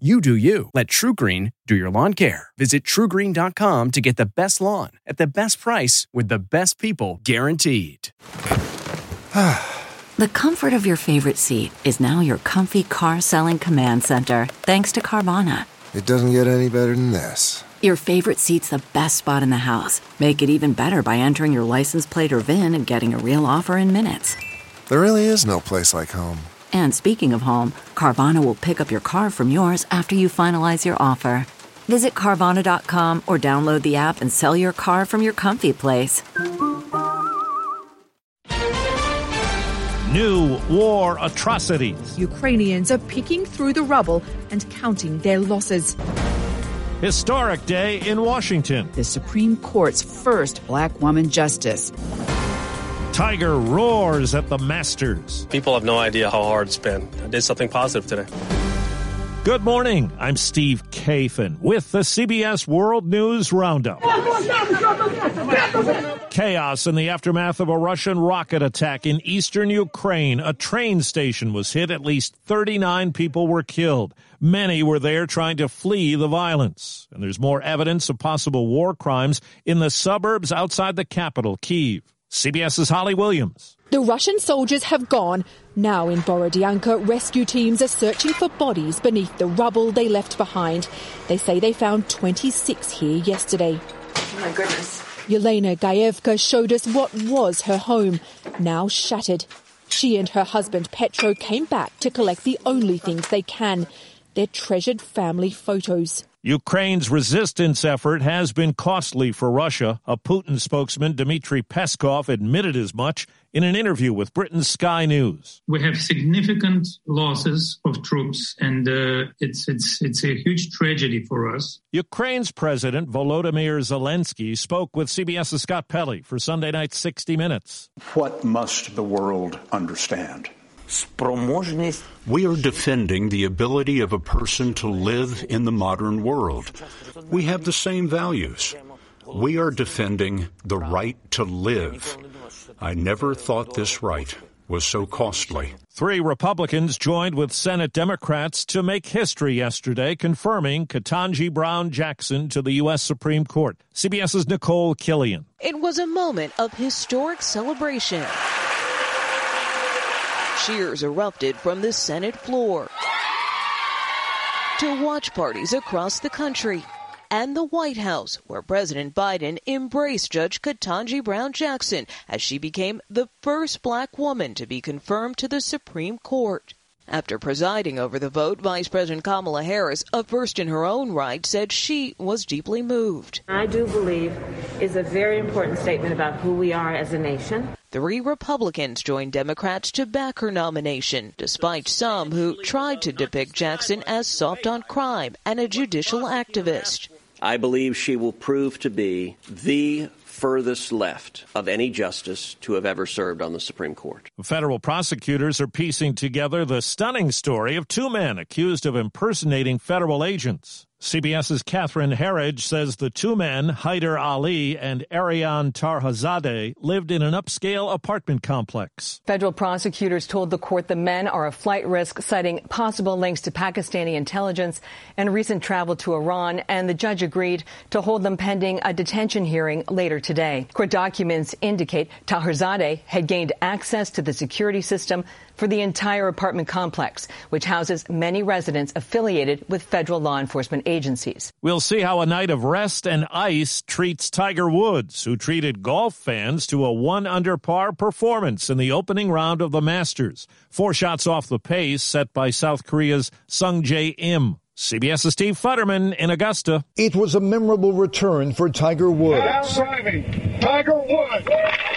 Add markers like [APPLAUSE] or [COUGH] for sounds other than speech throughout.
You do you. Let TruGreen do your lawn care. Visit trugreen.com to get the best lawn at the best price with the best people guaranteed. [SIGHS] the comfort of your favorite seat is now your comfy car selling command center, thanks to Carvana. It doesn't get any better than this. Your favorite seat's the best spot in the house. Make it even better by entering your license plate or VIN and getting a real offer in minutes. There really is no place like home. And speaking of home, Carvana will pick up your car from yours after you finalize your offer. Visit Carvana.com or download the app and sell your car from your comfy place. New war atrocities. Ukrainians are picking through the rubble and counting their losses. Historic day in Washington. The Supreme Court's first black woman justice. Tiger roars at the Masters. People have no idea how hard it's been. I did something positive today. Good morning. I'm Steve Kathan with the CBS World News Roundup. Chaos in the aftermath of a Russian rocket attack in eastern Ukraine. A train station was hit. At least 39 people were killed. Many were there trying to flee the violence. And there's more evidence of possible war crimes in the suburbs outside the capital, Kiev. CBS's Holly Williams. The Russian soldiers have gone. Now in Borodyanka, rescue teams are searching for bodies beneath the rubble they left behind. They say they found 26 here yesterday. Oh my goodness. Yelena Gayevka showed us what was her home, now shattered. She and her husband Petro came back to collect the only things they can their treasured family photos. Ukraine's resistance effort has been costly for Russia. A Putin spokesman, Dmitry Peskov, admitted as much in an interview with Britain's Sky News. We have significant losses of troops, and uh, it's it's it's a huge tragedy for us. Ukraine's President Volodymyr Zelensky spoke with CBS's Scott Pelley for Sunday night's 60 Minutes. What must the world understand? We are defending the ability of a person to live in the modern world. We have the same values. We are defending the right to live. I never thought this right was so costly. Three Republicans joined with Senate Democrats to make history yesterday, confirming Ketanji Brown Jackson to the U.S. Supreme Court. CBS's Nicole Killion. It was a moment of historic celebration cheers erupted from the Senate floor to watch parties across the country and the White House, where President Biden embraced Judge Ketanji Brown Jackson as she became the first black woman to be confirmed to the Supreme Court. After presiding over the vote, Vice President Kamala Harris, a first in her own right, said she was deeply moved. I do believe is a very important statement about who we are as a nation. Three Republicans joined Democrats to back her nomination, despite some who tried to depict Jackson as soft on crime and a judicial activist. I believe she will prove to be the furthest left of any justice to have ever served on the Supreme Court. Federal prosecutors are piecing together the stunning story of two men accused of impersonating federal agents. CBS's Catherine Herridge says the two men, Haider Ali and Arian Taherzadeh, lived in an upscale apartment complex. Federal prosecutors told the court the men are a flight risk, citing possible links to Pakistani intelligence and recent travel to Iran, and the judge agreed to hold them pending a detention hearing later today. Court documents indicate Taherzadeh had gained access to the security system for the entire apartment complex, which houses many residents affiliated with federal law enforcement agencies. We'll see how a night of rest and ice treats Tiger Woods, who treated golf fans to a one under par performance in the opening round of the Masters. Four shots off the pace set by South Korea's Sung Jae Im. CBS's Steve Futterman in Augusta. It was a memorable return for Tiger Woods. Now driving, Tiger Woods.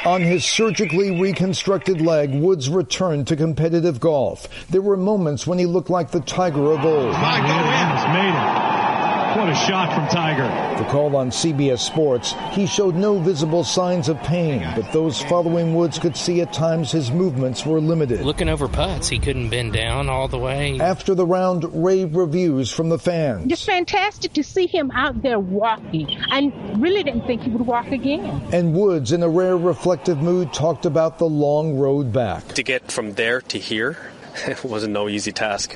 On his surgically reconstructed leg, Woods returned to competitive golf. There were moments when he looked like the Tiger of old. My God, made it. What a shot from Tiger. The call on CBS Sports, he showed no visible signs of pain, but those following Woods could see at times his movements were limited. Looking over putts, he couldn't bend down all the way. After the round, rave reviews from the fans. It's fantastic to see him out there walking. I really didn't think he would walk again. And Woods, in a rare reflective mood, talked about the long road back. To get from there to here, [LAUGHS] it wasn't no easy task.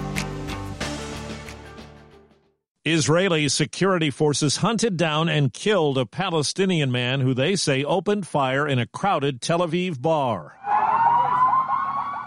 Israeli security forces hunted down and killed a Palestinian man who they say opened fire in a crowded Tel Aviv bar.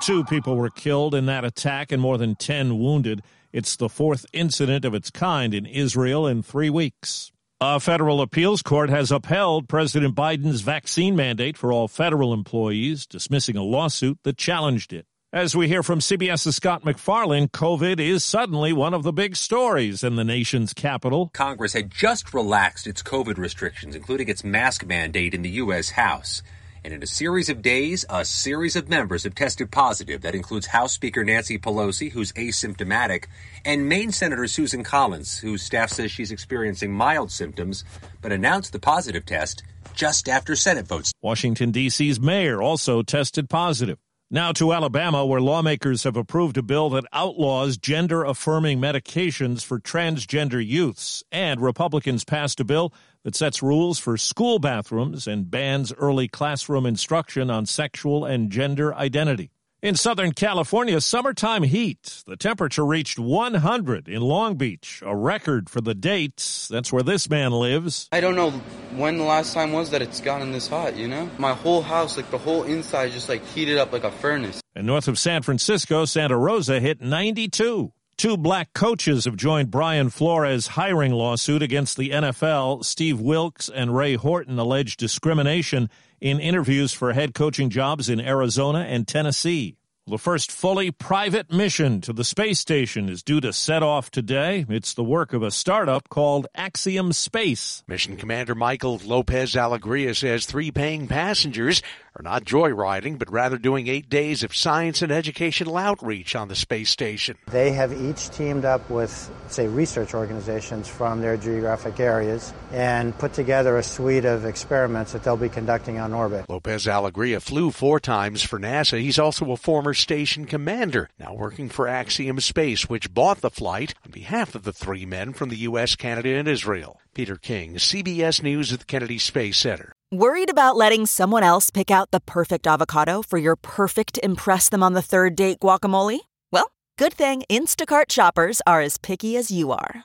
Two people were killed in that attack and more than 10 wounded. It's the fourth incident of its kind in Israel in three weeks. A federal appeals court has upheld President Biden's vaccine mandate for all federal employees, dismissing a lawsuit that challenged it. As we hear from CBS's Scott MacFarlane, COVID is suddenly one of the big stories in the nation's capital. Congress had just relaxed its COVID restrictions, including its mask mandate in the U.S. House. And in a series of days, a series of members have tested positive. That includes House Speaker Nancy Pelosi, who's asymptomatic, and Maine Senator Susan Collins, whose staff says she's experiencing mild symptoms, but announced the positive test just after Senate votes. Washington, D.C.'s mayor also tested positive. Now to Alabama, where lawmakers have approved a bill that outlaws gender affirming medications for transgender youths. And Republicans passed a bill that sets rules for school bathrooms and bans early classroom instruction on sexual and gender identity. In Southern California, summertime heat. The temperature reached 100 in Long Beach, a record for the date. That's where this man lives. I don't know when the last time was that it's gotten this hot, you know? My whole house, like the whole inside, just like heated up like a furnace. And north of San Francisco, Santa Rosa hit 92. Two black coaches have joined Brian Flores' hiring lawsuit against the NFL. Steve Wilks and Ray Horton allege discrimination in interviews for head coaching jobs in Arizona and Tennessee. The first fully private mission to the space station is due to set off today. It's the work of a startup called Axiom Space. Mission Commander Michael Lopez Alegria says three paying passengers are not joyriding, but rather doing eight days of science and educational outreach on the space station. They have each teamed up with, say, research organizations from their geographic areas and put together a suite of experiments that they'll be conducting on orbit. Lopez Alegria flew four times for NASA. He's also a former station commander, now working for Axiom Space, which bought the flight on behalf of the three men from the U.S., Canada, and Israel. Peter King, CBS News at the Kennedy Space Center. Worried about letting someone else pick out the perfect avocado for your perfect Impress Them on the Third Date guacamole? Well, good thing Instacart shoppers are as picky as you are.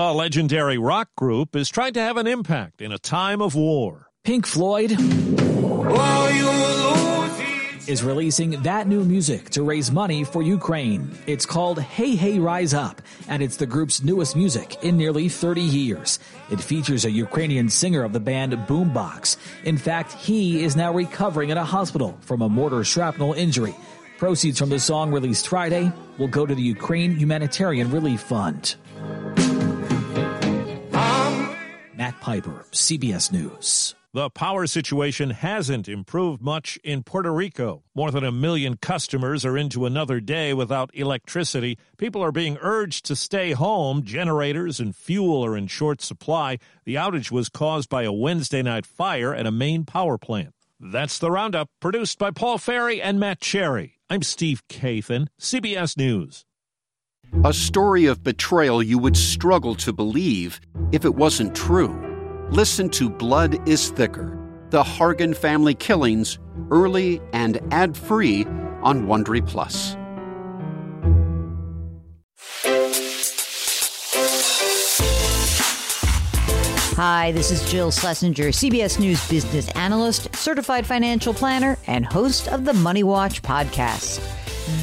A legendary rock group is trying to have an impact in a time of war. Pink Floyd is releasing that new music to raise money for Ukraine. It's called Hey Hey Rise Up, and it's the group's newest music in nearly 30 years. It features a Ukrainian singer of the band Boombox. In fact, he is now recovering in a hospital from a mortar shrapnel injury. Proceeds from the song released Friday will go to the Ukraine Humanitarian Relief Fund. Piper, CBS News. The power situation hasn't improved much in Puerto Rico. More than a million customers are into another day without electricity. People are being urged to stay home. Generators and fuel are in short supply. The outage was caused by a Wednesday night fire at a main power plant. That's the roundup, produced by Paul Ferry and Matt Cherry. I'm Steve Kathan, CBS News. A story of betrayal you would struggle to believe if it wasn't true. Listen to Blood is Thicker The Hargan Family Killings, early and ad free on Wondery Plus. Hi, this is Jill Schlesinger, CBS News business analyst, certified financial planner, and host of the Money Watch podcast.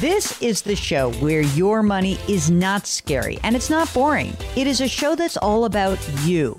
This is the show where your money is not scary and it's not boring. It is a show that's all about you.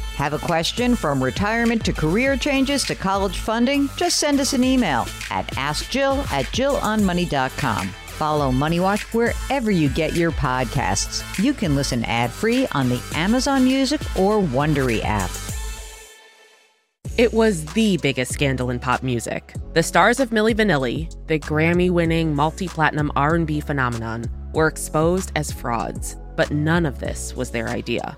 Have a question from retirement to career changes to college funding? Just send us an email at askjill at jillonmoney.com. Follow Money Watch wherever you get your podcasts. You can listen ad-free on the Amazon Music or Wondery app. It was the biggest scandal in pop music. The stars of Milli Vanilli, the Grammy-winning multi-platinum R&B phenomenon, were exposed as frauds, but none of this was their idea.